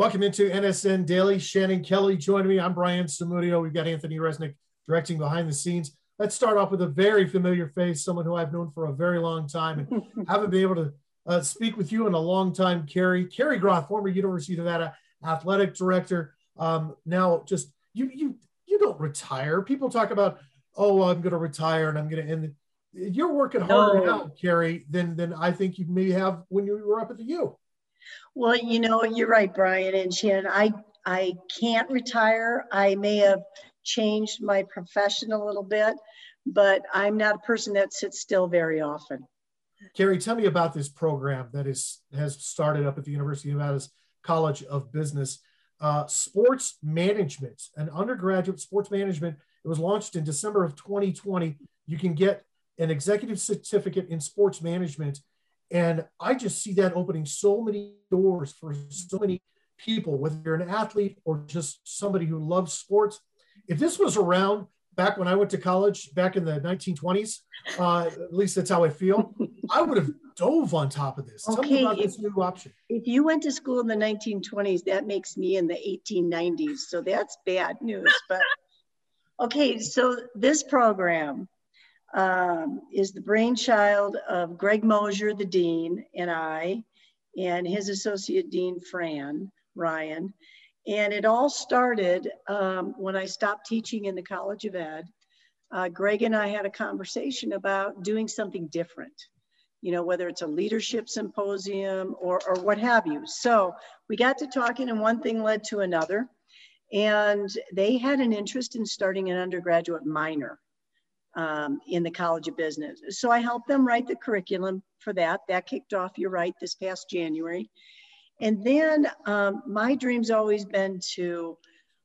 Welcome into NSN Daily. Shannon Kelly joining me. I'm Brian Samudio. We've got Anthony Resnick directing behind the scenes. Let's start off with a very familiar face, someone who I've known for a very long time and haven't been able to uh, speak with you in a long time, Cary. Cary Groth, former University of Nevada athletic director. Um, now, just you, you, you don't retire. People talk about, oh, I'm going to retire and I'm going to end. You're working harder no. now, Cary, than than I think you may have when you were up at the U. Well, you know, you're right, Brian and Shannon. I I can't retire. I may have changed my profession a little bit, but I'm not a person that sits still very often. Cary, tell me about this program that is has started up at the University of Nevada's College of Business. Uh, sports management, an undergraduate sports management. It was launched in December of 2020. You can get an executive certificate in sports management and I just see that opening so many doors for so many people, whether you're an athlete or just somebody who loves sports. If this was around back when I went to college back in the 1920s, uh, at least that's how I feel, I would have dove on top of this. Okay, Tell me about if, this new option. If you went to school in the 1920s, that makes me in the 1890s. So that's bad news. But okay, so this program um, is the brainchild of Greg Mosier, the dean, and I, and his associate dean, Fran Ryan. And it all started um, when I stopped teaching in the College of Ed. Uh, Greg and I had a conversation about doing something different, you know, whether it's a leadership symposium or, or what have you. So we got to talking, and one thing led to another. And they had an interest in starting an undergraduate minor um, in the College of Business. So I helped them write the curriculum for that. That kicked off, you're right, this past January. And then um, my dream's always been to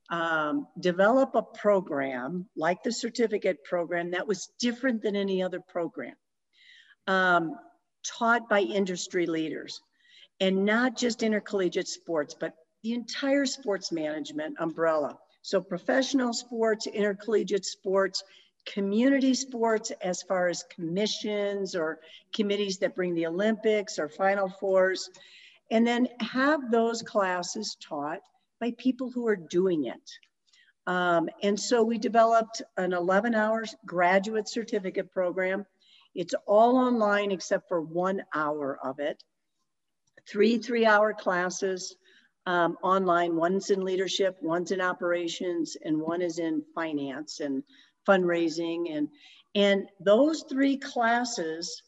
um, develop a program like the certificate program that was different than any other program, um, taught by industry leaders and not just intercollegiate sports, but the entire sports management umbrella. So professional sports, intercollegiate sports, community sports as far as commissions or committees that bring the Olympics or Final Fours, and then have those classes taught by people who are doing it. Um, and so we developed an 11 hours graduate certificate program. It's all online except for one hour of it. Three three hour classes um, online. One's in leadership, one's in operations, and one is in finance and fundraising and and those three classes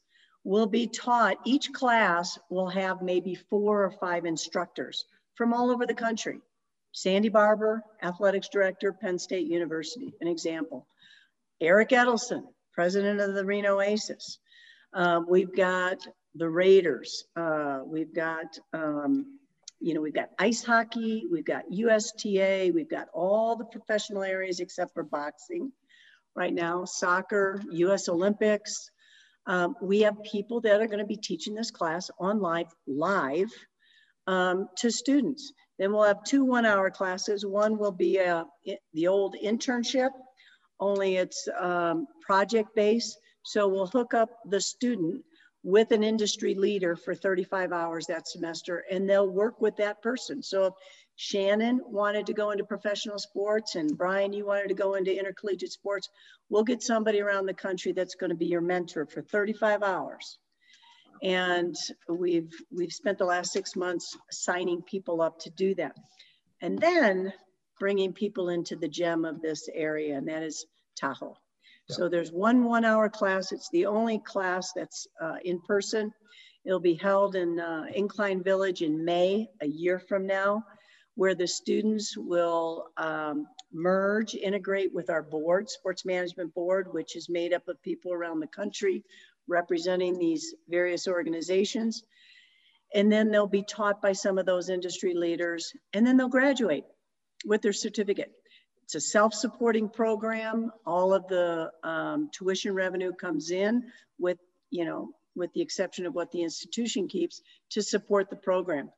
will be taught each class will have maybe four or five instructors from all over the country. Sandy Barbour athletics director penn state university an example. Eric Edelstein president of the reno aces. Um, we've got the raiders uh, we've got um, you know, we've got ice hockey, we've got USTA, we've got all the professional areas except for boxing right now, soccer, US Olympics. Um, we have people that are gonna be teaching this class on live, live um, to students. Then we'll have two one hour classes. One will be uh, the old internship, only it's um, project based. So we'll hook up the student with an industry leader for 35 hours that semester and they'll work with that person. So Shannon wanted to go into professional sports and Brian, you wanted to go into intercollegiate sports, we'll get somebody around the country that's going to be your mentor for 35 hours. And we've, we've spent the last six months signing people up to do that. And then bringing people into the gem of this area, and that is Tahoe. Yeah. So there's one one hour class. It's the only class that's uh, in person. It'll be held in uh, Incline Village in May, a year from now where the students will um, merge, integrate with our board, Sports Management Board, which is made up of people around the country representing these various organizations. And then they'll be taught by some of those industry leaders, and then they'll graduate with their certificate. It's a self-supporting program. All of the um, tuition revenue comes in with, you know, with the exception of what the institution keeps to support the program.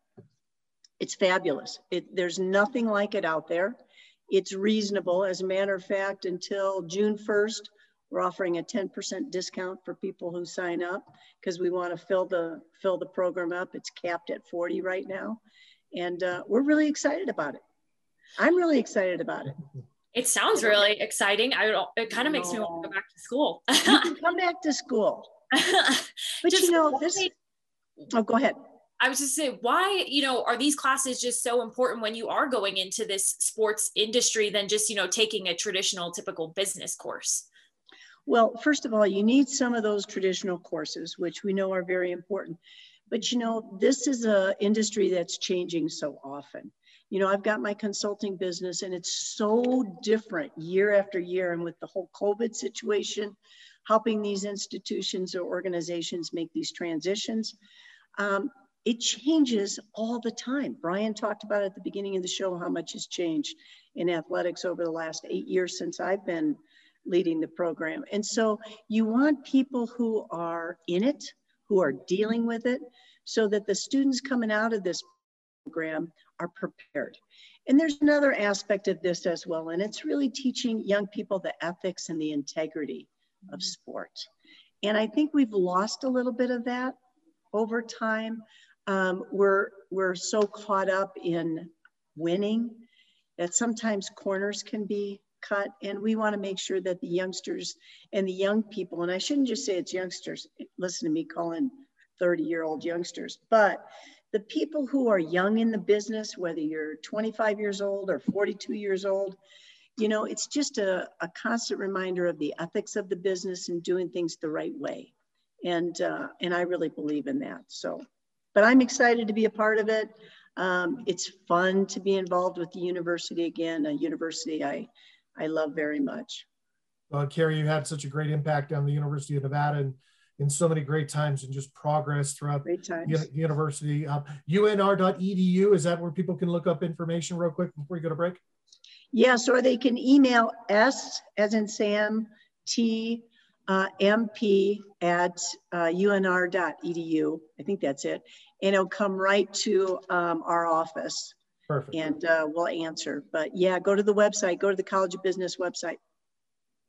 It's fabulous. It, there's nothing like it out there. It's reasonable. As a matter of fact, until June 1st, we're offering a 10% discount for people who sign up because we want to fill the fill the program up. It's capped at 40 right now. And uh, we're really excited about it. I'm really excited about it. It sounds really exciting. I it kind of makes me want to go back to school. come back to school. but just you know, this. Oh, go ahead. I was just saying, why, you know, are these classes just so important when you are going into this sports industry than just, you know, taking a traditional, typical business course? Well, first of all, you need some of those traditional courses, which we know are very important. But, you know, this is a industry that's changing so often. You know, I've got my consulting business and it's so different year after year. And with the whole COVID situation, helping these institutions or organizations make these transitions, um, it changes all the time. Brian talked about at the beginning of the show how much has changed in athletics over the last eight years since I've been leading the program. And so you want people who are in it, who are dealing with it, so that the students coming out of this program are prepared. And there's another aspect of this as well, and it's really teaching young people the ethics and the integrity of mm-hmm. sport. And I think we've lost a little bit of that over time um, we're, we're so caught up in winning that sometimes corners can be cut. And we want to make sure that the youngsters and the young people, and I shouldn't just say it's youngsters, listen to me calling 30 year old youngsters, but the people who are young in the business, whether you're 25 years old or 42 years old, you know, it's just a, a constant reminder of the ethics of the business and doing things the right way. And, uh, and I really believe in that. So but I'm excited to be a part of it. Um, it's fun to be involved with the university again, a university I, I love very much. Well, Cary, you had such a great impact on the University of Nevada and in so many great times and just progress throughout the, university. Unr.edu, is that where people can look up information real quick before we go to break? Yes, or they can email S as in Sam, T uh, mp at uh, unr.edu. I think that's it. And it'll come right to um, our office. Perfect. And uh, we'll answer. But yeah, go to the website, go to the College of Business website.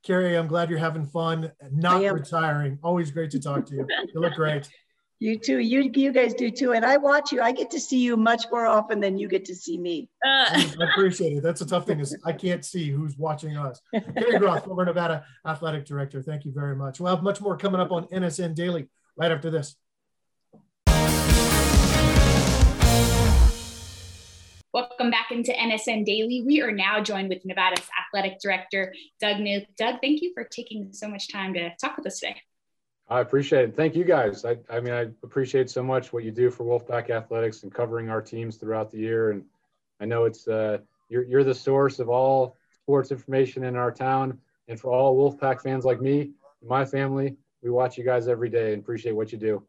Cary, I'm glad you're having fun, not retiring. Always great to talk to you. You look great. You too. You you guys do too. And I watch you. I get to see you much more often than you get to see me. Uh. I appreciate it. That's a tough thing is I can't see who's watching us. Cary Groth, former Nevada Athletic Director. Thank you very much. We'll have much more coming up on NSN Daily right after this. Welcome back into NSN Daily. We are now joined with Nevada's Athletic Director, Doug Knuth. Doug, thank you for taking so much time to talk with us today. I appreciate it. Thank you guys. I, I mean, I appreciate so much what you do for Wolfpack Athletics and covering our teams throughout the year. And I know it's uh, you're you're the source of all sports information in our town. And for all Wolfpack fans like me, my family, we watch you guys every day and appreciate what you do.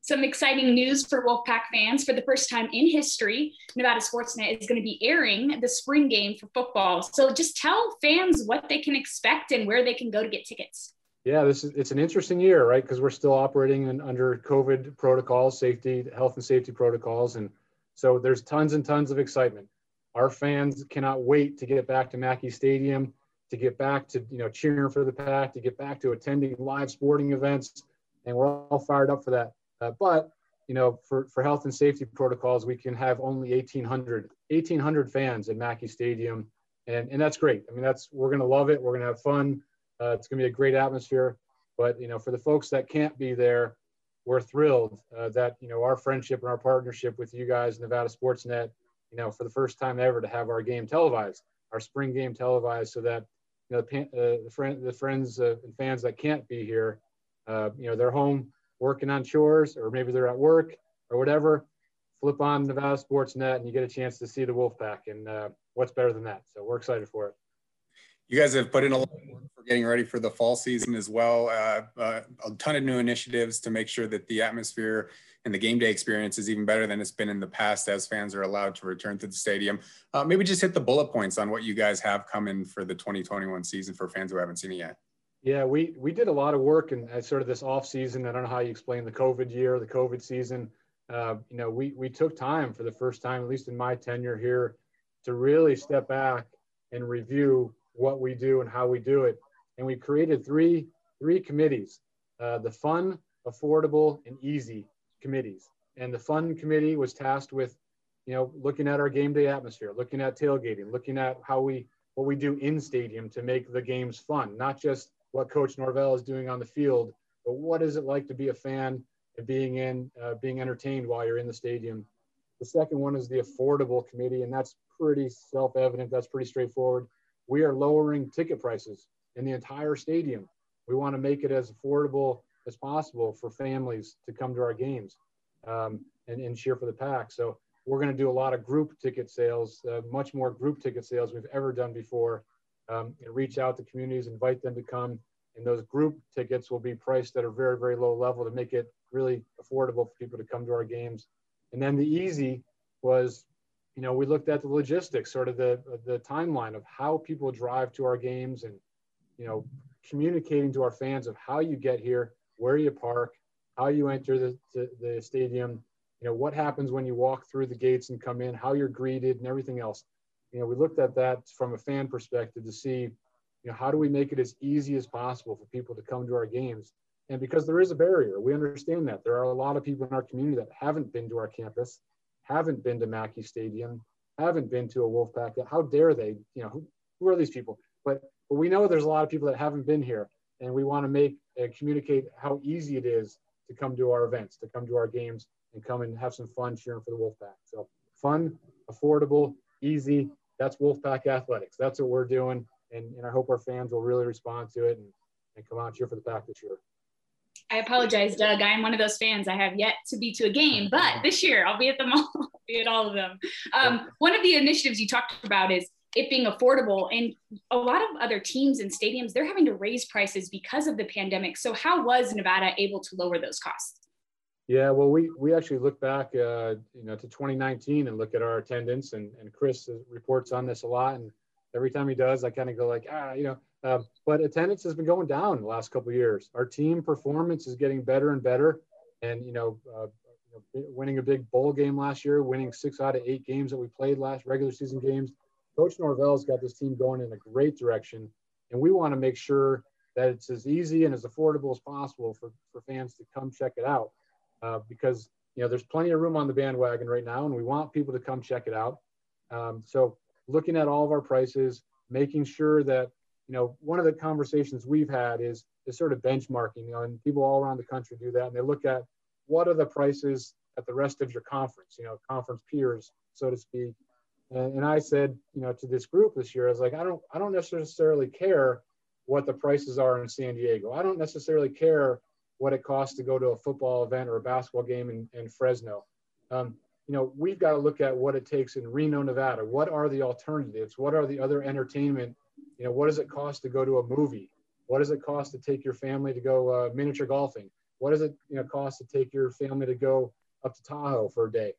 Some exciting news for Wolfpack fans. For the first time in history, Nevada Sportsnet is going to be airing the spring game for football. So just tell fans what they can expect and where they can go to get tickets. Yeah, this is it's an interesting year, right? Because we're still operating in, under COVID protocols, safety, health and safety protocols, and so there's tons and tons of excitement. Our fans cannot wait to get back to Mackey Stadium, to get back to you know cheering for the pack, to get back to attending live sporting events, and we're all fired up for that. Uh, but you know, for, for health and safety protocols, we can have only 1,800 1,800 fans at Mackey Stadium, and and that's great. I mean, that's we're gonna love it. We're gonna have fun. Uh, it's going to be a great atmosphere. But you know, for the folks that can't be there, we're thrilled uh, that you know our friendship and our partnership with you guys, Nevada Sportsnet, you know, for the first time ever to have our game televised, our spring game televised, so that you know the, uh, the, friend, the friends uh, and fans that can't be here, uh, you know, they're home working on chores, or maybe they're at work or whatever. Flip on Nevada Sportsnet, and you get a chance to see the Wolfpack. And uh, what's better than that? So we're excited for it. You guys have put in a lot of work for getting ready for the fall season as well. Uh, uh, a ton of new initiatives to make sure that the atmosphere and the game day experience is even better than it's been in the past as fans are allowed to return to the stadium. Uh, maybe just hit the bullet points on what you guys have coming for the 2021 season for fans who haven't seen it yet. Yeah, we we did a lot of work uh, sort of this off season. I don't know how you explain the COVID year, the COVID season. Uh, you know, we we took time for the first time, at least in my tenure here, to really step back and review what we do and how we do it. And we created three, three committees, uh, the fun, affordable, and easy committees. And the fun committee was tasked with you know, looking at our game day atmosphere, looking at tailgating, looking at how we what we do in stadium to make the games fun, not just what Coach Norvell is doing on the field, but what is it like to be a fan and being in, uh, being entertained while you're in the stadium. The second one is the affordable committee, and that's pretty self-evident. That's pretty straightforward. We are lowering ticket prices in the entire stadium. We want to make it as affordable as possible for families to come to our games um, and, and cheer for the pack. So we're going to do a lot of group ticket sales, uh, much more group ticket sales we've ever done before. Um, reach out to communities, invite them to come, and those group tickets will be priced at a very, very low level to make it really affordable for people to come to our games. And then the easy was, you know, we looked at the logistics, sort of the the timeline of how people drive to our games, and you know, communicating to our fans of how you get here, where you park, how you enter the, the, the stadium, you know, what happens when you walk through the gates and come in, how you're greeted and everything else. You know, we looked at that from a fan perspective to see, you know, how do we make it as easy as possible for people to come to our games? And because there is a barrier, we understand that. There are a lot of people in our community that haven't been to our campus, haven't been to Mackey Stadium, haven't been to a Wolfpack. How dare they? You know, who, who are these people? But, but we know there's a lot of people that haven't been here. And we want to make and communicate how easy it is to come to our events, to come to our games, and come and have some fun cheering for the Wolfpack. So fun, affordable, easy. That's Wolfpack athletics. That's what we're doing. And, and I hope our fans will really respond to it and, and come out and cheer for the pack this year. I apologize, Doug. I am one of those fans. I have yet to be to a game, but this year I'll be at them all. I'll be at all of them. Um, one of the initiatives you talked about is it being affordable, and a lot of other teams and stadiums they're having to raise prices because of the pandemic. So, how was Nevada able to lower those costs? Yeah, well, we we actually look back, uh, you know, to 2019 and look at our attendance, and and Chris reports on this a lot, and every time he does, I kind of go like, ah, you know, uh, but attendance has been going down the last couple years. Our team performance is getting better and better, and you know, uh, winning a big bowl game last year, winning six out of eight games that we played last regular season games. Coach Norvell's got this team going in a great direction, and we want to make sure that it's as easy and as affordable as possible for, for fans to come check it out uh, because you know there's plenty of room on the bandwagon right now, and we want people to come check it out. Um, so looking at all of our prices, making sure that you know one of the conversations we've had is is sort of benchmarking, you know, and people all around the country do that, and they look at what are the prices at the rest of your conference, you know, conference peers, so to speak. And, and I said, you know, to this group this year, I was like, I don't, I don't necessarily care what the prices are in San Diego. I don't necessarily care what it costs to go to a football event or a basketball game in, in Fresno. Um, you know, we've got to look at what it takes in Reno, Nevada. What are the alternatives? What are the other entertainment? You know, what does it cost to go to a movie? What does it cost to take your family to go uh, miniature golfing? What does it you know cost to take your family to go up to Tahoe for a day?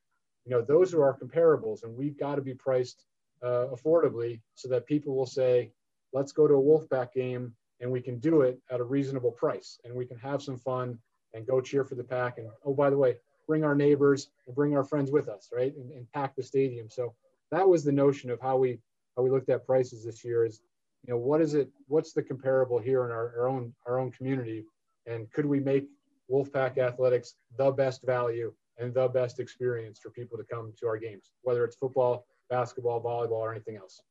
You know, those are our comparables, and we've got to be priced uh, affordably so that people will say, "Let's go to a Wolfpack game and we can do it at a reasonable price and we can have some fun and go cheer for the pack and oh by the way bring our neighbors and bring our friends with us right and, and pack the stadium. So that was the notion of how we how we looked at prices this year is you know what is it what's the comparable here in our, our own our own community and could we make wolfpack athletics the best value and the best experience for people to come to our games whether it's football basketball volleyball or anything else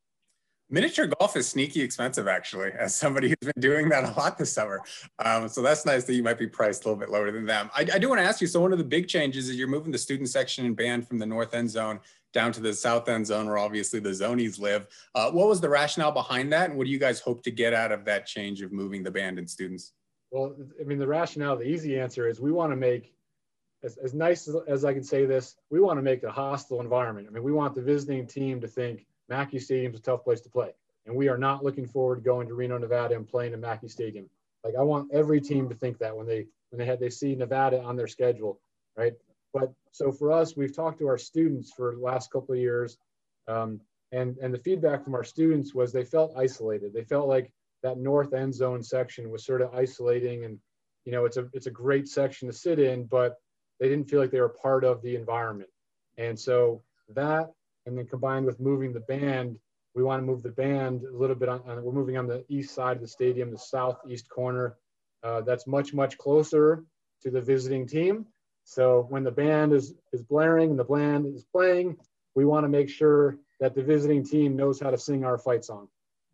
Miniature golf is sneaky expensive, actually, as somebody who's been doing that a lot this summer. Um, so that's nice that you might be priced a little bit lower than them. I, I do want to ask you. So one of the big changes is you're moving the student section and band from the north end zone down to the south end zone, where obviously the zonies live. Uh, what was the rationale behind that, and what do you guys hope to get out of that change of moving the band and students? Well, I mean, the rationale, the easy answer is we want to make as, as nice as, as I can say this, we want to make it a hostile environment. I mean, we want the visiting team to think Mackey Stadium's a tough place to play. And we are not looking forward to going to Reno, Nevada and playing in Mackey Stadium. Like I want every team to think that when they when they had they see Nevada on their schedule, right? But so for us, we've talked to our students for the last couple of years, um, and and the feedback from our students was they felt isolated. They felt like that north end zone section was sort of isolating, and you know it's a it's a great section to sit in, but they didn't feel like they were part of the environment. And so that and then combined with moving the band, we want to move the band a little bit on, on we're moving on the east side of the stadium, the southeast corner. Uh, that's much, much closer to the visiting team. So when the band is, is blaring and the band is playing, we want to make sure that the visiting team knows how to sing our fight song.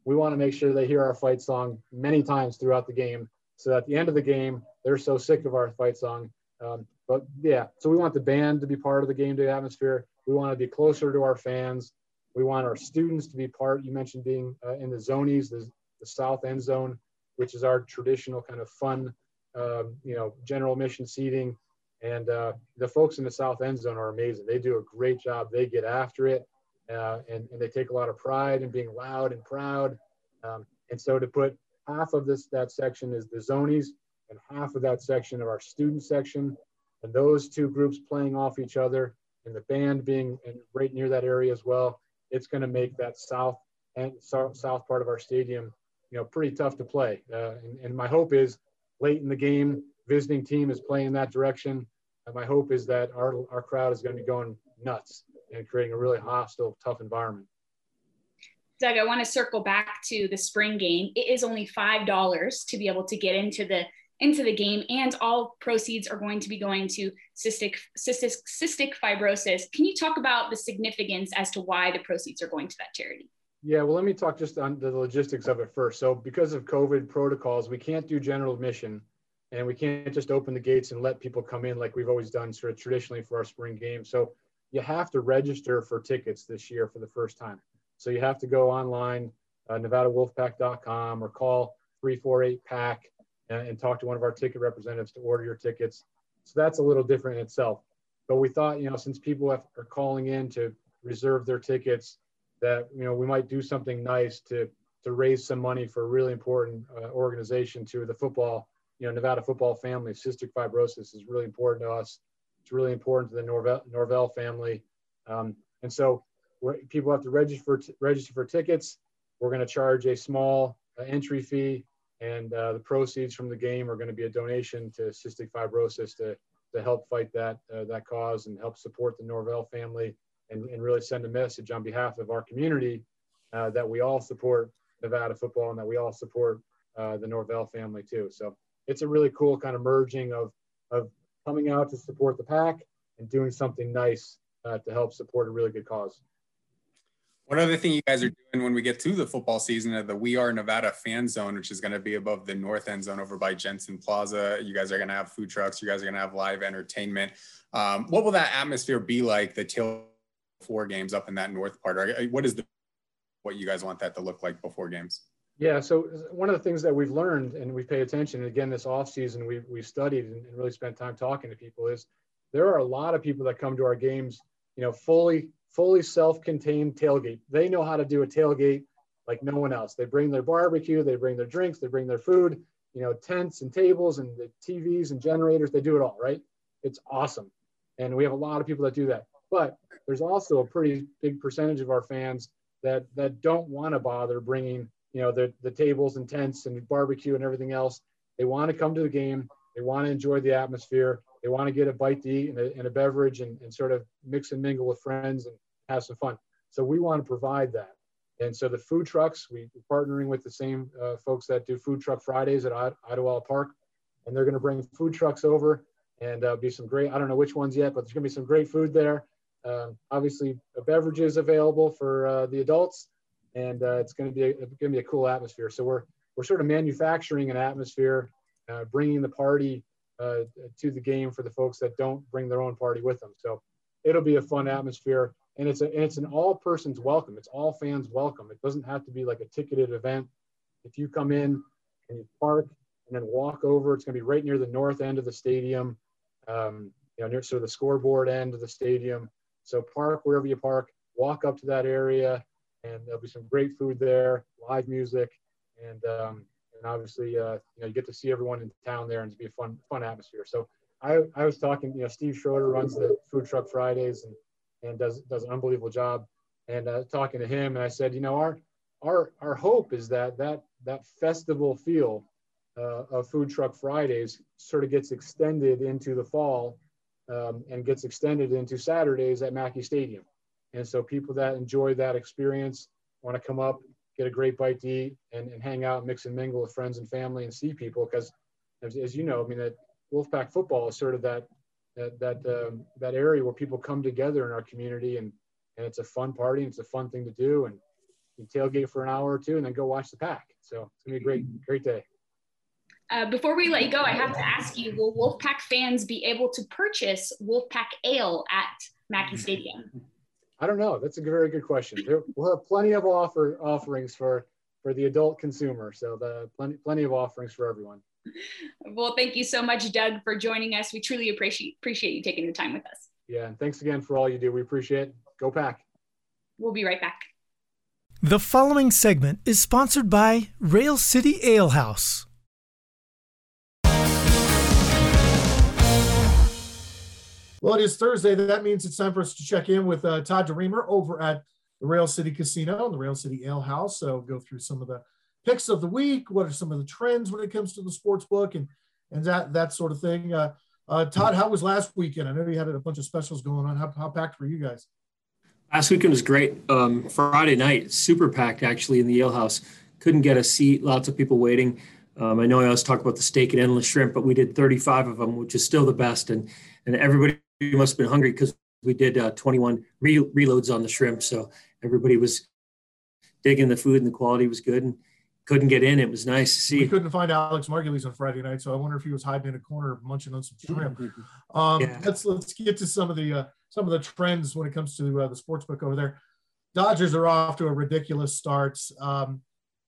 We want to make sure they hear our fight song many times throughout the game. So at the end of the game, they're so sick of our fight song. Um, but yeah, so we want the band to be part of the game day atmosphere. We want to be closer to our fans. We want our students to be part. You mentioned being uh, in the zonies, the, the south end zone, which is our traditional kind of fun, um, you know, general mission seating. And uh, the folks in the south end zone are amazing. They do a great job. They get after it, uh, and, and they take a lot of pride in being loud and proud. Um, and so to put half of this that section is the zonies, and half of that section of our student section, and those two groups playing off each other, and the band being right near that area as well. It's going to make that south and south part of our stadium, you know, pretty tough to play. Uh, and, and my hope is late in the game, visiting team is playing that direction. And my hope is that our, our crowd is going to be going nuts and creating a really hostile, tough environment. Doug, I want to circle back to the spring game. It is only five dollars to be able to get into the into the game, and all proceeds are going to be going to cystic cystic, cystic fibrosis. Can you talk about the significance as to why the proceeds are going to that charity? Yeah, well, let me talk just on the logistics of it first. So, because of COVID protocols, we can't do general admission and we can't just open the gates and let people come in like we've always done sort of traditionally for our spring game. So, you have to register for tickets this year for the first time. So, you have to go online, uh, NevadaWolfpack.com, or call 348 PACK and, talk to one of our ticket representatives to order your tickets. So, that's a little different in itself. But we thought, you know, since people have, are calling in to reserve their tickets, that you know we might do something nice to to raise some money for a really important uh, organization to the football you know Nevada football family. Cystic fibrosis is really important to us. It's really important to the Norvell, Norvell family, um, and so people have to register for register for tickets. We're going to charge a small uh, entry fee, and uh, the proceeds from the game are going to be a donation to cystic fibrosis to to help fight that uh, that cause and help support the Norvell family and, and really send a message on behalf of our community uh, that we all support Nevada football and that we all support uh, the Norvell family too. So it's a really cool kind of merging of, of coming out to support the pack and doing something nice uh, to help support a really good cause. One other thing you guys are doing when we get to the football season of the We Are Nevada fan zone, which is going to be above the north end zone over by Jensen Plaza. You guys are going to have food trucks. You guys are going to have live entertainment. Um, what will that atmosphere be like the till four games up in that north part? Or what is the what you guys want that to look like before games? Yeah, so one of the things that we've learned and we pay attention, again, this off season we we studied and really spent time talking to people is there are a lot of people that come to our games, you know, fully fully self-contained tailgate. They know how to do a tailgate like no one else. They bring their barbecue, they bring their drinks, they bring their food, you know, tents and tables and the TVs and generators. They do it all, right? It's awesome, and we have a lot of people that do that. But there's also a pretty big percentage of our fans that that don't want to bother bringing you know the, the tables and tents and barbecue and everything else they want to come to the game they want to enjoy the atmosphere they want to get a bite to eat and a, and a beverage and, and sort of mix and mingle with friends and have some fun. So we want to provide that. And so the food trucks we, are partnering with the same uh, folks that do food truck fridays at idlewild park and they're going to bring food trucks over and uh, be some great i don't know which ones yet but there's going to be some great food there. Um, obviously, beverages available for uh, the adults, and uh, it's going to be a, going to be a cool atmosphere. So we're we're sort of manufacturing an atmosphere, uh, bringing the party uh, to the game for the folks that don't bring their own party with them. So it'll be a fun atmosphere, and it's a and it's an all persons welcome. It's all fans welcome. It doesn't have to be like a ticketed event. If you come in and you park and then walk over, it's going to be right near the north end of the stadium. Um, you know, near sort of the scoreboard end of the stadium so park wherever you park, walk up to that area, and there'll be some great food there, live music, and um, and obviously uh, you know you get to see everyone in town there, and it's be a fun fun atmosphere. So I, I was talking, you know, Steve Schroeder runs the Food Truck Fridays and and does does an unbelievable job, and uh, talking to him, and I said, you know, our our our hope is that that that festival feel uh, of Food Truck Fridays sort of gets extended into the fall um, and gets extended into Saturdays at Mackey Stadium. And so people that enjoy that experience want to come up, get a great bite to eat, and, and hang out, mix and mingle with friends and family, and see people. Because as, as, you know, I mean that Wolfpack football is sort of that that that um, that area where people come together in our community and and it's a fun party. And it's a fun thing to do, and you tailgate for an hour or two, and then go watch the pack. So it's gonna be a great, great day. Uh, before we let you go, I have to ask you: Will Wolfpack fans be able to purchase Wolfpack Ale at Mackey Stadium? I don't know. That's a very good question. There, we'll have plenty of offer offerings for for the adult consumer. So the plenty plenty of offerings for everyone. Well, thank you so much, Doug, for joining us. We truly appreciate appreciate you taking the time with us. Yeah, and thanks again for all you do. We appreciate it. Go Pack. We'll be right back. The following segment is sponsored by Rail City Ale House. Well, it is Thursday. That means it's time for us to check in with uh, Todd DeReamer over at the Rail City Casino and the Rail City Ale House. So go through some of the picks of the week. What are some of the trends when it comes to the sports book and and that that sort of thing. Uh, uh, Todd, how was last weekend? I know you had a bunch of specials going on. How, how packed were you guys? Last weekend was great. Um, Friday night, super packed actually in the Ale House. Couldn't get a seat. Lots of people waiting. Um, I know I always talk about the steak and endless shrimp, but we did 35 of them, which is still the best. And and everybody must have been hungry because we did uh, 21 re- reloads on the shrimp. So everybody was digging the food and the quality was good and couldn't get in. It was nice to see. We couldn't find Alex Margulies on Friday night, so I wonder if he was hiding in a corner munching on some shrimp. Um, yeah. Let's let's get to some of the uh, some of the trends when it comes to uh, the sports book over there. Dodgers are off to a ridiculous start. Um,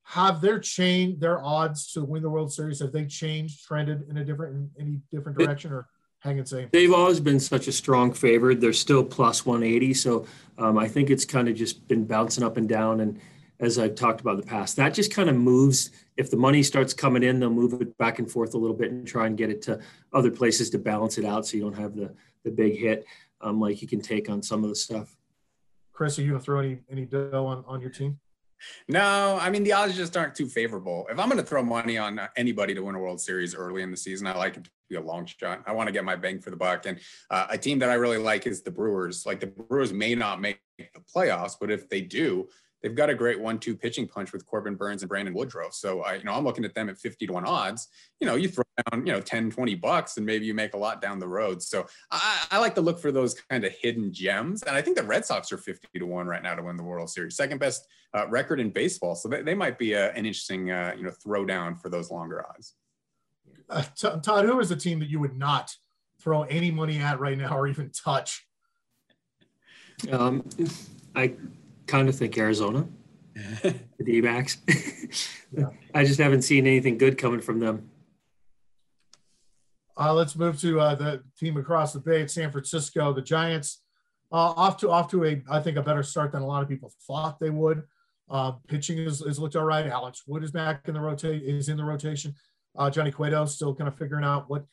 have their chain their odds to win the World Series? Have they changed, trended in a different in any different direction, or hanging same? They've always been such a strong favorite. They're still plus 180, so um, I think it's kind of just been bouncing up and down. And as I've talked about in the past, that just kind of moves. If the money starts coming in, they'll move it back and forth a little bit and try and get it to other places to balance it out, so you don't have the the big hit um, like you can take on some of the stuff. Chris, are you gonna throw any any dough on on your team? No, I mean the odds just aren't too favorable. If I'm going to throw money on anybody to win a World Series early in the season, I like it to be a long shot. I want to get my bang for the buck. And uh, a team that I really like is the Brewers. Like the Brewers may not make the playoffs, but if they do, they've got a great one-two pitching punch with Corbin Burnes and Brandon Woodruff. So I, you know, I'm looking at them at 50 to one odds. You know, you throw down, you know, 10, 20 bucks and maybe you make a lot down the road. So I, I like to look for those kind of hidden gems. And I think the Red Sox are 50 to one right now to win the World Series, second best uh, record in baseball. So they, they might be a, an interesting, uh, you know, throwdown for those longer odds. Uh, Todd, who is the team that you would not throw any money at right now or even touch? Um, I kind of think Arizona, the D backs. yeah. I just haven't seen anything good coming from them. Uh, let's move to uh, the team across the bay at San Francisco, the Giants. Uh, off to off to a I think a better start than a lot of people thought they would. Uh, pitching is, is looked all right. Alex Wood is back in the rotate is in the rotation. Uh, Johnny Cueto still kind of figuring out what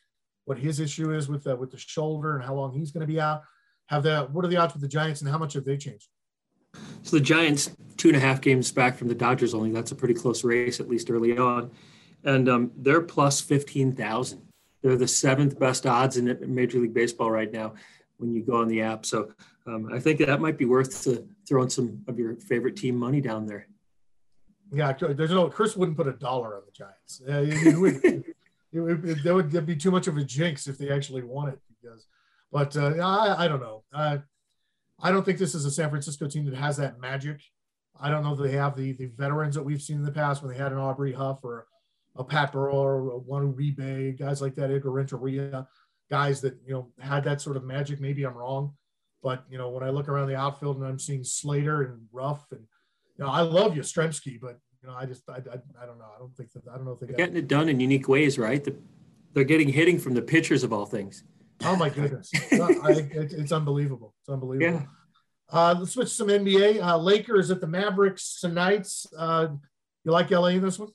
what his issue is with the, with the shoulder and how long he's going to be out. Have the what are the odds with the Giants and how much have they changed? So the Giants two and a half games back from the Dodgers only. That's a pretty close race at least early on, and um, they're plus fifteen thousand. They're the seventh best odds in Major League Baseball right now when you go on the app. So um, I think that might be worth throwing some of your favorite team money down there. Yeah, there's no Chris wouldn't put a dollar on the Giants. Uh, it, would, it, would, that would be too much of a jinx if they actually won it. Because, but uh, I, I don't know. Uh, I don't think this is a San Francisco team that has that magic. I don't know that they have the the veterans that we've seen in the past when they had an Aubrey Huff or a Pat Burrell or Juan Uribe, guys like that, Edgar Renteria, guys that you know had that sort of magic. Maybe I'm wrong, but you know when I look around the outfield and I'm seeing Slater and Ruf and you know I love Yastrzemski, but you know I just I, I, I don't know I don't think that I don't know if they are getting it done in unique ways, right? The, they're getting hitting from the pitchers of all things. Oh my goodness, I, it, it's unbelievable. It's unbelievable. Yeah. Uh, let's switch to some NBA. Uh, Lakers at the Mavericks tonight. Uh, you like LA in this one?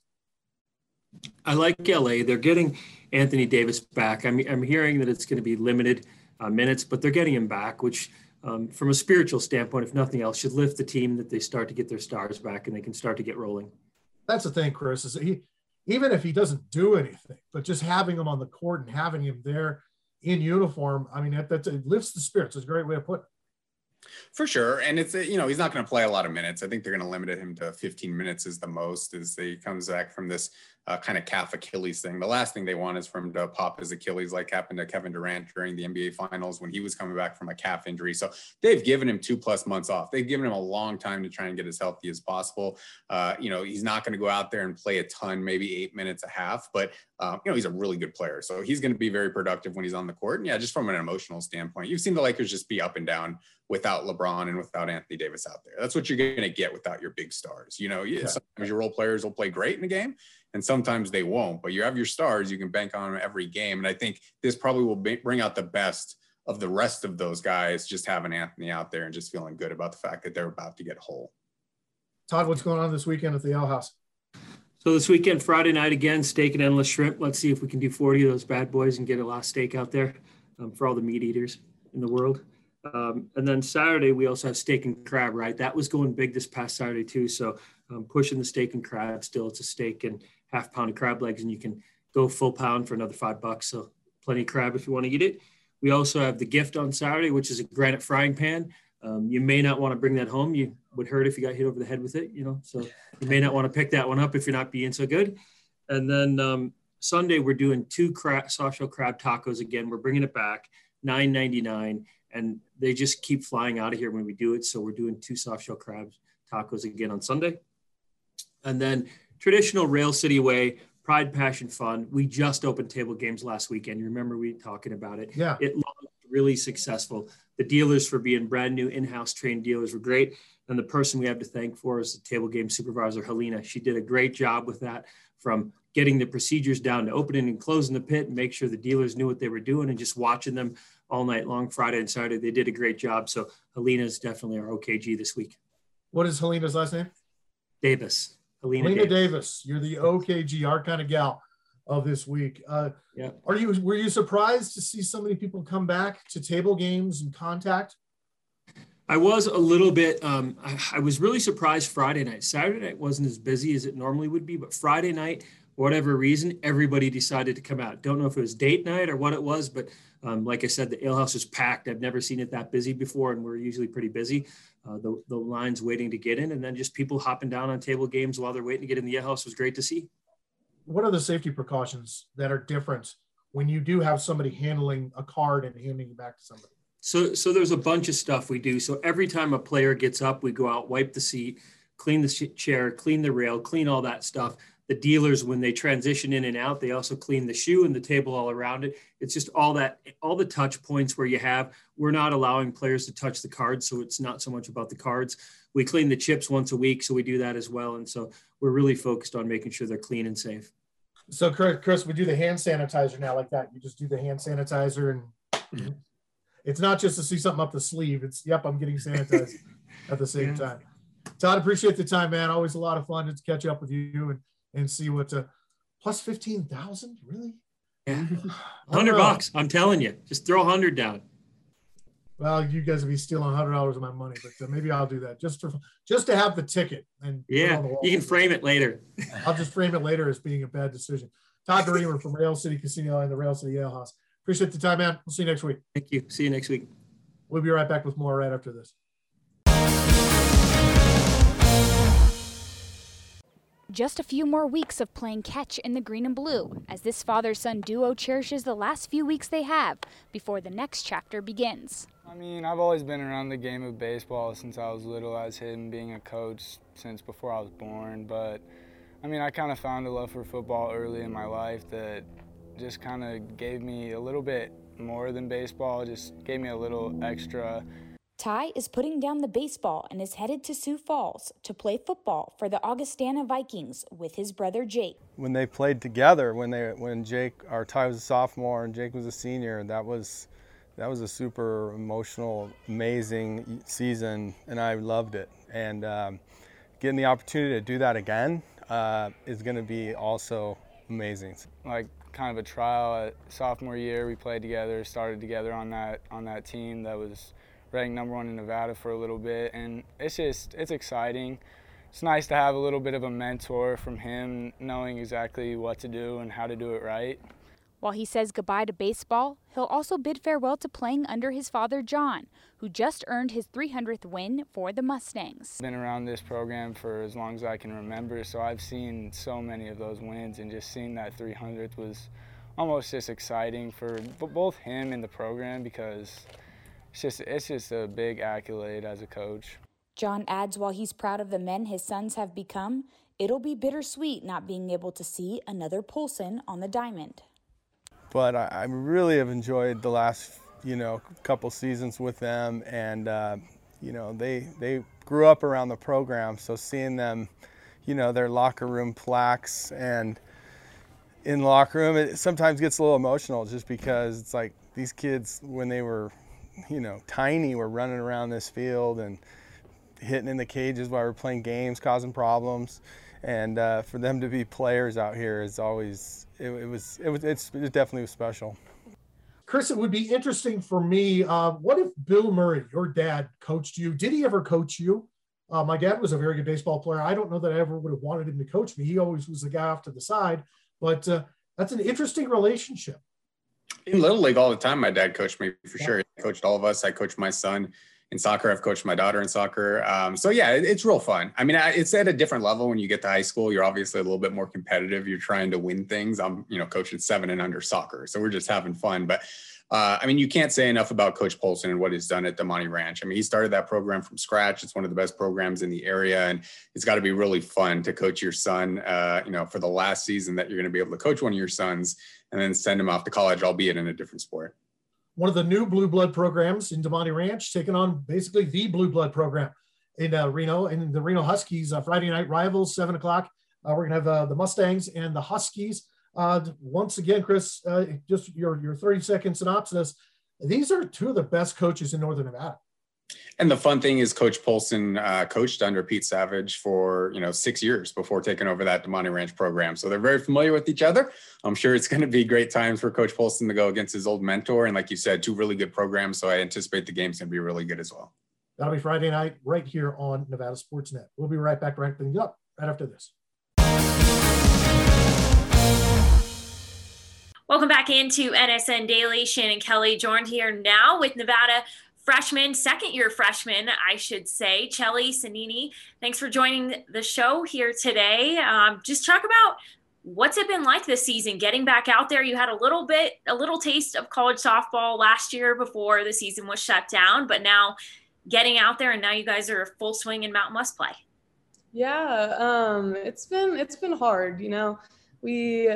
I like LA. They're getting Anthony Davis back. I'm, I'm hearing that it's going to be limited uh, minutes, but they're getting him back, which, um, from a spiritual standpoint, if nothing else, should lift the team that they start to get their stars back and they can start to get rolling. That's the thing, Chris, is he, even if he doesn't do anything, but just having him on the court and having him there in uniform, I mean, that, that it lifts the spirits. It's a great way of putting it. For sure. And it's, you know, he's not going to play a lot of minutes. I think they're going to limit him to 15 minutes is the most as he comes back from this uh, kind of calf Achilles thing. The last thing they want is for him to pop his Achilles like happened to Kevin Durant during the NBA finals when he was coming back from a calf injury. So they've given him two plus months off. They've given him a long time to try and get as healthy as possible. Uh, you know, he's not going to go out there and play a ton, maybe eight minutes a half, but um, you know, he's a really good player. So he's going to be very productive when he's on the court. And yeah, just from an emotional standpoint, you've seen the Lakers just be up and down without LeBron and without Anthony Davis out there. That's what you're going to get without your big stars. You know, yeah. sometimes your role players will play great in a game and sometimes they won't, but you have your stars, you can bank on every game. And I think this probably will bring out the best of the rest of those guys, just having Anthony out there and just feeling good about the fact that they're about to get whole. Todd, what's going on this weekend at the Ale House? So this weekend, Friday night again, steak and endless shrimp. Let's see if we can do 40 of those bad boys and get a lot of steak out there um, for all the meat eaters in the world. Um, and then Saturday, we also have steak and crab, right? That was going big this past Saturday too. So um, pushing the steak and crab still, it's a steak and half pound of crab legs and you can go full pound for another five bucks. So plenty of crab if you want to eat it. We also have the gift on Saturday, which is a granite frying pan. Um, you may not want to bring that home. You would hurt if you got hit over the head with it, you know. So you may not want to pick that one up if you're not being so good. And then um, Sunday we're doing two crab, soft shell crab tacos again. We're bringing it back, nine ninety nine, and they just keep flying out of here when we do it. So we're doing two soft shell crab tacos again on Sunday. And then traditional Rail City way, Pride Passion Fun. We just opened table games last weekend. You remember we talking about it? Yeah. It looked really successful. The dealers for being brand new in-house trained dealers were great. And the person we have to thank for is the table game supervisor, Helena. She did a great job with that from getting the procedures down to opening and closing the pit and make sure the dealers knew what they were doing and just watching them all night long, Friday and Saturday. They did a great job. So Helena is definitely our OKG this week. What is Helena's last name? Davis. Helena, Helena Davis. Davis. You're the OKG, our kind of gal of this week. Uh, yeah. Are you were you surprised to see so many people come back to table games and contact? I was a little bit. Um, I, I, was really surprised Friday night. Saturday night wasn't as busy as it normally would be, but Friday night, whatever reason, everybody decided to come out. Don't know if it was date night or what it was, but um, like I said, the alehouse was packed. I've never seen it that busy before, and we're usually pretty busy. Uh, the, the lines waiting to get in, and then just people hopping down on table games while they're waiting to get in the house was great to see. What are the safety precautions that are different when you do have somebody handling a card and handing it back to somebody? So, so there's a bunch of stuff we do. So every time a player gets up, we go out, wipe the seat, clean the chair, clean the rail, clean all that stuff the dealers when they transition in and out they also clean the shoe and the table all around it. It's just all that all the touch points where you have we're not allowing players to touch the cards so it's not so much about the cards. We clean the chips once a week so we do that as well and so we're really focused on making sure they're clean and safe. So chris we do the hand sanitizer now like that. You just do the hand sanitizer and mm-hmm. it's not just to see something up the sleeve it's yep i'm getting sanitized at the same yeah. time. Todd appreciate the time man. Always a lot of fun to catch up with you and and see what uh, plus 15,000 really? Yeah. 100 bucks. I'm telling you, just throw a hundred down. Well, you guys will be stealing hundred dollars of my money, but uh, maybe I'll do that just for just to have the ticket and yeah, you can frame it later. I'll just frame it later as being a bad decision. Todd Reamer from Rail City Casino and the Rail City Ale House. Appreciate the time, man. We'll see you next week. Thank you. See you next week. We'll be right back with more right after this. Just a few more weeks of playing catch in the green and blue as this father son duo cherishes the last few weeks they have before the next chapter begins. I mean, I've always been around the game of baseball since I was little, as him being a coach since before I was born. But I mean, I kind of found a love for football early in my life that just kind of gave me a little bit more than baseball, just gave me a little extra Ty is putting down the baseball and is headed to Sioux Falls to play football for the Augustana Vikings with his brother Jake. When they played together, when they when Jake or Ty was a sophomore and Jake was a senior, that was that was a super emotional, amazing season, and I loved it. And um, getting the opportunity to do that again uh, is going to be also amazing. Like kind of a trial at sophomore year, we played together, started together on that on that team that was ranked number one in Nevada for a little bit, and it's just it's exciting. It's nice to have a little bit of a mentor from him, knowing exactly what to do and how to do it right. While he says goodbye to baseball, he'll also bid farewell to playing under his father, John, who just earned his 300th win for the Mustangs. Been around this program for as long as I can remember, so I've seen so many of those wins, and just seeing that 300th was almost just exciting for both him and the program because it's just it's just a big accolade as a coach. John adds while he's proud of the men his sons have become, it'll be bittersweet not being able to see another Polson on the diamond but I, I, really have enjoyed the last you know couple seasons with them, and uh, you know they they grew up around the program, so seeing them, you know, their locker room plaques and in locker room, it sometimes gets a little emotional just because it's like these kids when they were, you know, tiny were running around this field and hitting in the cages while we are playing games, causing problems and uh, for them to be players out here is always it, it was it was it's it definitely was special. Chris, it would be interesting for me. Uh, what if Bill Murray, your dad, coached you? Did he ever coach you? Uh, my dad was a very good baseball player. I don't know that I ever would have wanted him to coach me. He always was the guy off to the side, but uh, that's an interesting relationship. In Little League, all the time, my dad coached me for yeah. sure. He coached all of us. I coached my son in soccer. I've coached my daughter in soccer. Um, so yeah, it, it's real fun. I mean, I, it's at a different level when you get to high school. You're obviously a little bit more competitive. You're trying to win things. I'm, you know, coaching seven and under soccer, so we're just having fun. But uh, I mean, you can't say enough about Coach Polson and what he's done at the Damonte Ranch. I mean, he started that program from scratch. It's one of the best programs in the area, and it's got to be really fun to coach your son. Uh, you know, for the last season that you're going to be able to coach one of your sons, and then send him off to college, albeit in a different sport one of the new blue blood programs in Damonte Ranch, taking on basically the blue blood program in uh, Reno and the Reno Huskies uh, Friday night rivals, seven o'clock. Uh, we're gonna have uh, the Mustangs and the Huskies. Uh, once again, Chris, uh, just your your thirty second synopsis. These are two of the best coaches in Northern Nevada. And the fun thing is, Coach Polson uh, coached under Pete Savage for you know six years before taking over that Damonte Ranch program, so they're very familiar with each other. I'm sure it's going to be great times for Coach Polson to go against his old mentor, and like you said, two really good programs. So I anticipate the game's going to be really good as well. That'll be Friday night right here on Nevada Sports Net. We'll be right back, wrapping things up right after this. Welcome back into NSN Daily. Shannon Kelly joined here now with Nevada freshman, second year freshman, I should say, Chelly Sanini. Thanks for joining the show here today. Um, just talk about what's it been like this season getting back out there you had a little bit a little taste of college softball last year before the season was shut down but now getting out there and now you guys are full swing in Mountain West play yeah um, it's been it's been hard you know we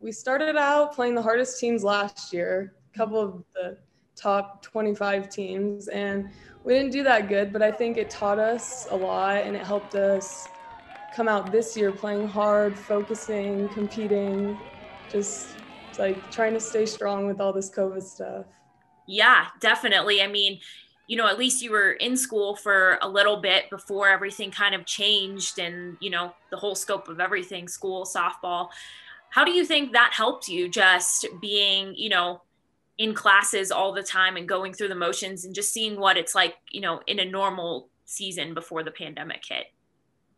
we started out playing the hardest teams last year a couple of the top 25 teams. And we didn't do that good, but I think it taught us a lot and it helped us come out this year playing hard, focusing, competing, just like trying to stay strong with all this COVID stuff. Yeah, definitely. I mean, you know, at least you were in school for a little bit before everything kind of changed and, you know, the whole scope of everything, school, softball. How do you think that helped you just being, you know, in classes all the time and going through the motions and just seeing what it's like, you know, in a normal season before the pandemic hit?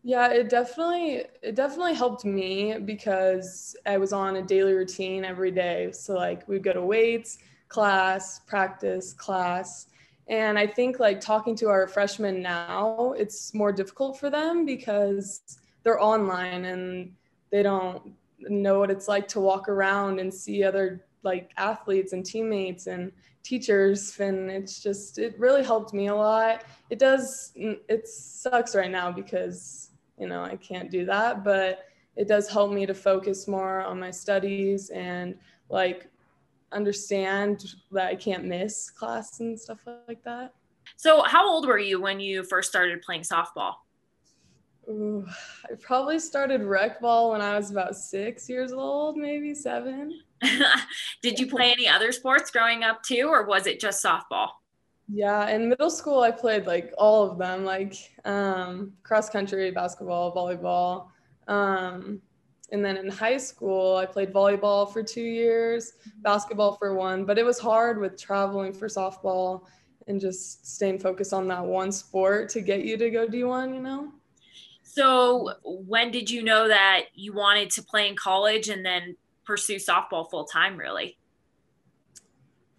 Yeah, it definitely it definitely helped me because I was on a daily routine every day. So like we'd go to weights, class, practice, class. And I think like talking to our freshmen now, it's more difficult for them because they're online and they don't know what it's like to walk around and see other like athletes and teammates and teachers and it's just it really helped me a lot. It does mm, it sucks right now because you know i can't do that but it does help me to focus more on my studies and like understand that i can't miss class and stuff like that. So how old were you when you first started playing softball? Ooh, I probably started rec ball when I was about six years old, maybe seven. Did you play any other sports growing up too, or was it just softball? Yeah, in middle school, I played like all of them, like um, cross country, basketball, volleyball. Um, and then in high school, I played volleyball for two years, basketball for one, but it was hard with traveling for softball and just staying focused on that one sport to get you to go D1, you know? So, when did you know that you wanted to play in college and then pursue softball full time, really?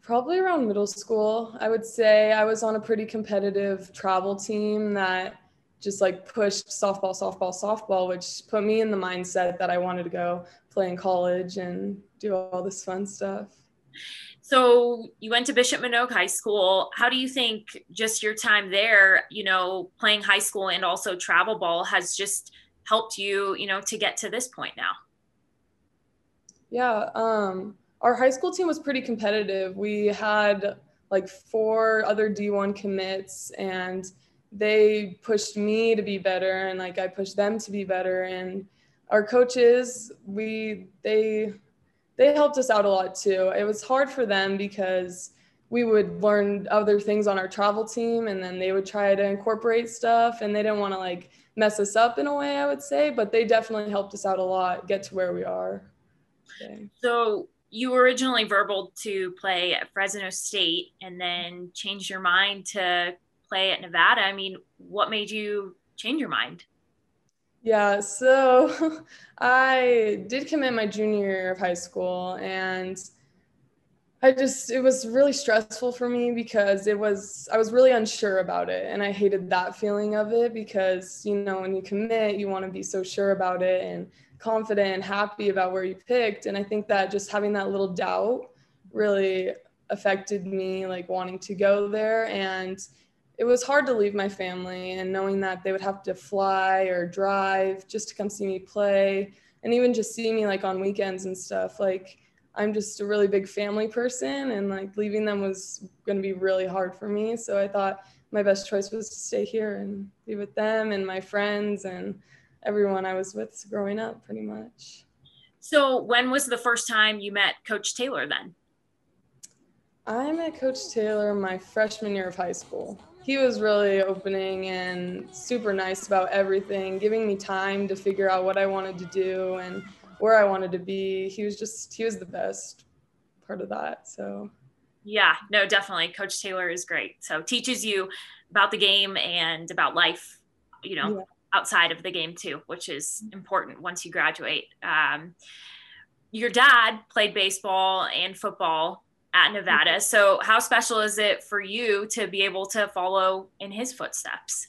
Probably around middle school. I would say I was on a pretty competitive travel team that just like pushed softball, softball, softball, which put me in the mindset that I wanted to go play in college and do all this fun stuff. So you went to Bishop Manogue High School. How do you think just your time there, you know, playing high school and also travel ball has just helped you, you know, to get to this point now? Yeah, um, our high school team was pretty competitive. We had like four other D1 commits and they pushed me to be better and like I pushed them to be better and our coaches we they they helped us out a lot too. It was hard for them because we would learn other things on our travel team and then they would try to incorporate stuff and they didn't want to like mess us up in a way I would say, but they definitely helped us out a lot get to where we are. Okay. So you were originally verbal to play at Fresno State and then changed your mind to play at Nevada. I mean, what made you change your mind? Yeah, so I did commit my junior year of high school and I just it was really stressful for me because it was I was really unsure about it and I hated that feeling of it because you know when you commit you want to be so sure about it and confident and happy about where you picked. And I think that just having that little doubt really affected me like wanting to go there. And it was hard to leave my family and knowing that they would have to fly or drive just to come see me play and even just see me like on weekends and stuff. Like i'm just a really big family person and like leaving them was going to be really hard for me. So i thought my best choice was to stay here and be with them and my friends and everyone i was with growing up pretty much so when was the first time you met coach taylor then i met coach taylor my freshman year of high school he was really opening and super nice about everything, giving me time to figure out what I wanted to do and where I wanted to be. He was just, he was the best part of that. So, yeah, no, definitely. Coach Taylor is great. So, teaches you about the game and about life, you know, yeah. Outside of the game too, which is important once you graduate. Um, your dad played baseball and football at Nevada. So, how special is it for you to be able to follow in his footsteps?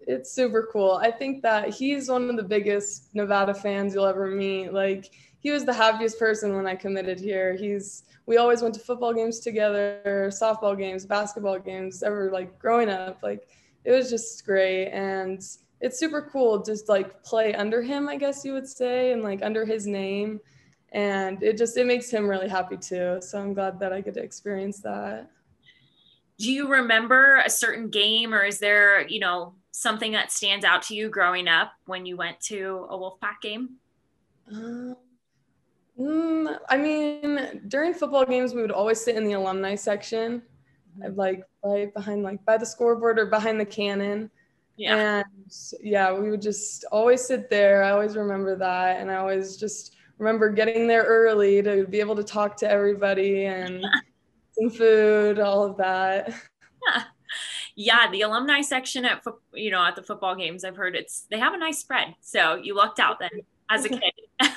It's super cool. I think that he's one of the biggest Nevada fans you'll ever meet. Like, he was the happiest person when I committed here. He's we always went to football games together, softball games, basketball games, ever like growing up. Like it was just great and it's super cool just like play under him, I guess you would say, and like under his name. And it just it makes him really happy too. So i'm glad that i get to experience that. Do you remember a certain game or is there you know something that stands out to you growing up when you went to a wolfpack game? Um, mm, i mean during football games we would always sit in the alumni section. Mm-hmm. like right behind like by the scoreboard or behind the cannon yeah and yeah we would just always sit there i always remember that and i always just remember getting there early to be able to talk to everybody and some food, all of that. Yeah. yeah, the alumni section at you know at the football games, I've heard it's they have a nice spread. So you lucked out then as a kid.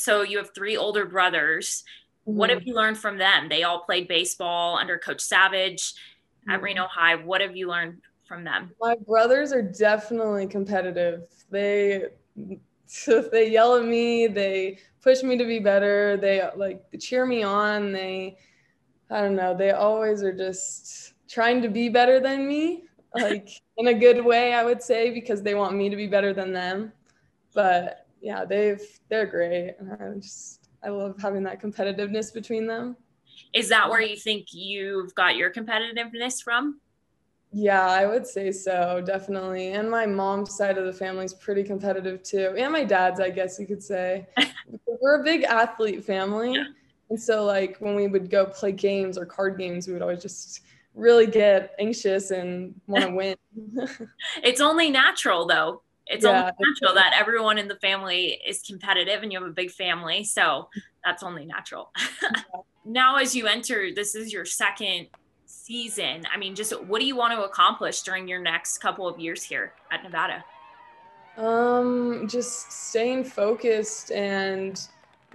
so you have three older brothers. Mm-hmm. What have mm-hmm. you learned from them? They all played baseball under Coach Savage mm-hmm. at Reno High. What have you learned from them? My brothers are definitely competitive. They they yell at me, they push me to be better. They like cheer me on. They, I don't know, they always are just trying to be better than me, like in a good way, I would say, because they want me to be better than them. But yeah, they've, they're great. I just, I love having that competitiveness between them. Is that where you think you've got your competitiveness from? Yeah, I would say so, definitely. And my mom's side of the family is pretty competitive too. And my dad's, I guess you could say. We're a big athlete family. Yeah. And so, like, when we would go play games or card games, we would always just really get anxious and want to win. it's only natural, though. It's yeah, only natural that everyone in the family is competitive and you have a big family. So, that's only natural. now, as you enter, this is your second season, I mean, just what do you want to accomplish during your next couple of years here at Nevada? Um, just staying focused and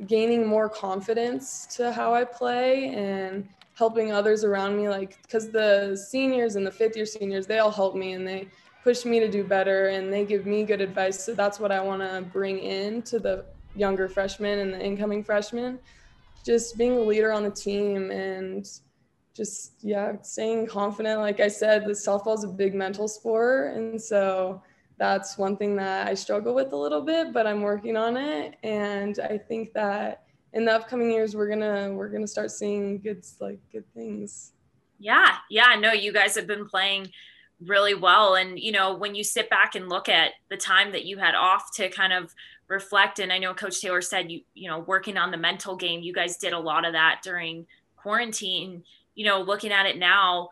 gaining more confidence to how I play and helping others around me. Like, because the seniors and the fifth year seniors, they all help me and they push me to do better and they give me good advice. So that's what I want to bring in to the younger freshmen and the incoming freshmen. Just being a leader on the team and just yeah staying confident. Like i said the softball is a big mental sport. And so that's one thing that i struggle with a little bit but i'm working on it. And i think that in the upcoming years we're gonna we're gonna start seeing good like good things. Yeah. Yeah. No you guys have been playing really well. And you know when you sit back and look at the time that you had off to kind of reflect and i know coach taylor said you you know working on the mental game you guys did a lot of that during quarantine you know, looking at it now,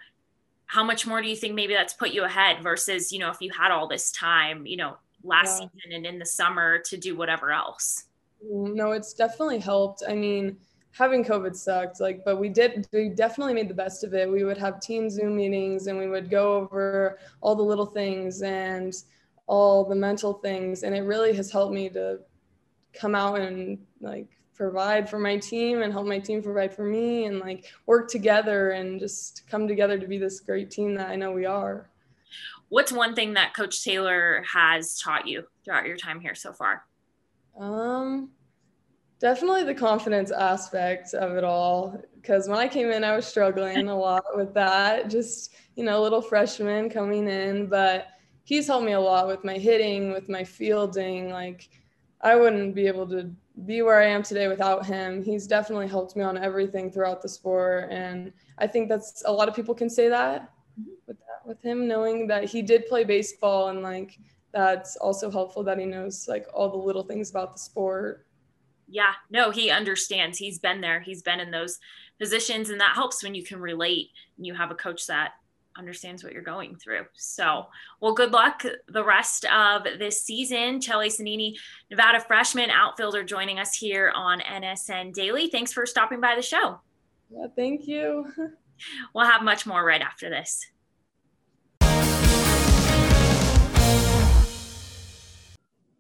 how much more do you think maybe that's put you ahead versus, you know, if you had all this time, you know, last yeah. season and in the summer to do whatever else? No, it's definitely helped. I mean, having COVID sucked, like, but we did, we definitely made the best of it. We would have team Zoom meetings and we would go over all the little things and all the mental things. And it really has helped me to come out and like provide for my team and help my team provide for me and like work together and just come together to be this great team that I know we are. What's one thing that Coach Taylor has taught you throughout your time here so far? Um, definitely the confidence aspect of it all. Because when I came in, I was struggling a lot with that. Just you know, little freshman coming in, but he's helped me a lot with my hitting, with my fielding. Like I wouldn't be able to be where I am today without him. He's definitely helped me on everything throughout the sport. And I think that's a lot of people can say that mm-hmm. with that, with him knowing that he did play baseball and like that's also helpful that he knows like all the little things about the sport. Yeah, no, he understands. He's been there. He's been in those positions and that helps when you can relate and you have a coach that understands what you're going through. So, well, good luck the rest of this season. Chelly Sanini, Nevada freshman outfielder, joining us here on NSN Daily. Thanks for stopping by the show. Yeah, thank you. we'll have much more right after this. I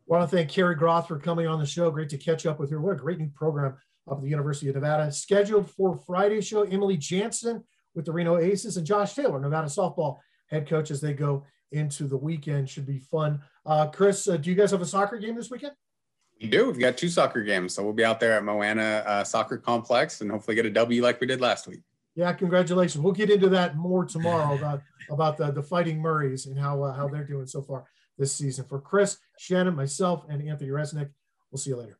want to thank Cary Groth for coming on the show. Great to catch up with her. What a great new program up at the University of Nevada. Scheduled for Friday's show, Emily Jansen with the Reno Aces and Josh Taylor, Nevada softball head coach, as they go into the weekend. Should be fun. Uh, Chris, uh, do you guys have a soccer game this weekend? We do. We've got two soccer games, so we'll be out there at Moana uh, Soccer Complex and hopefully get a W like we did last week. Yeah, congratulations. We'll get into that more tomorrow about about the, the Fighting Murrays and how uh, how they're doing so far this season. For Chris, Shannon, myself, and Anthony Resnick, we'll see you later.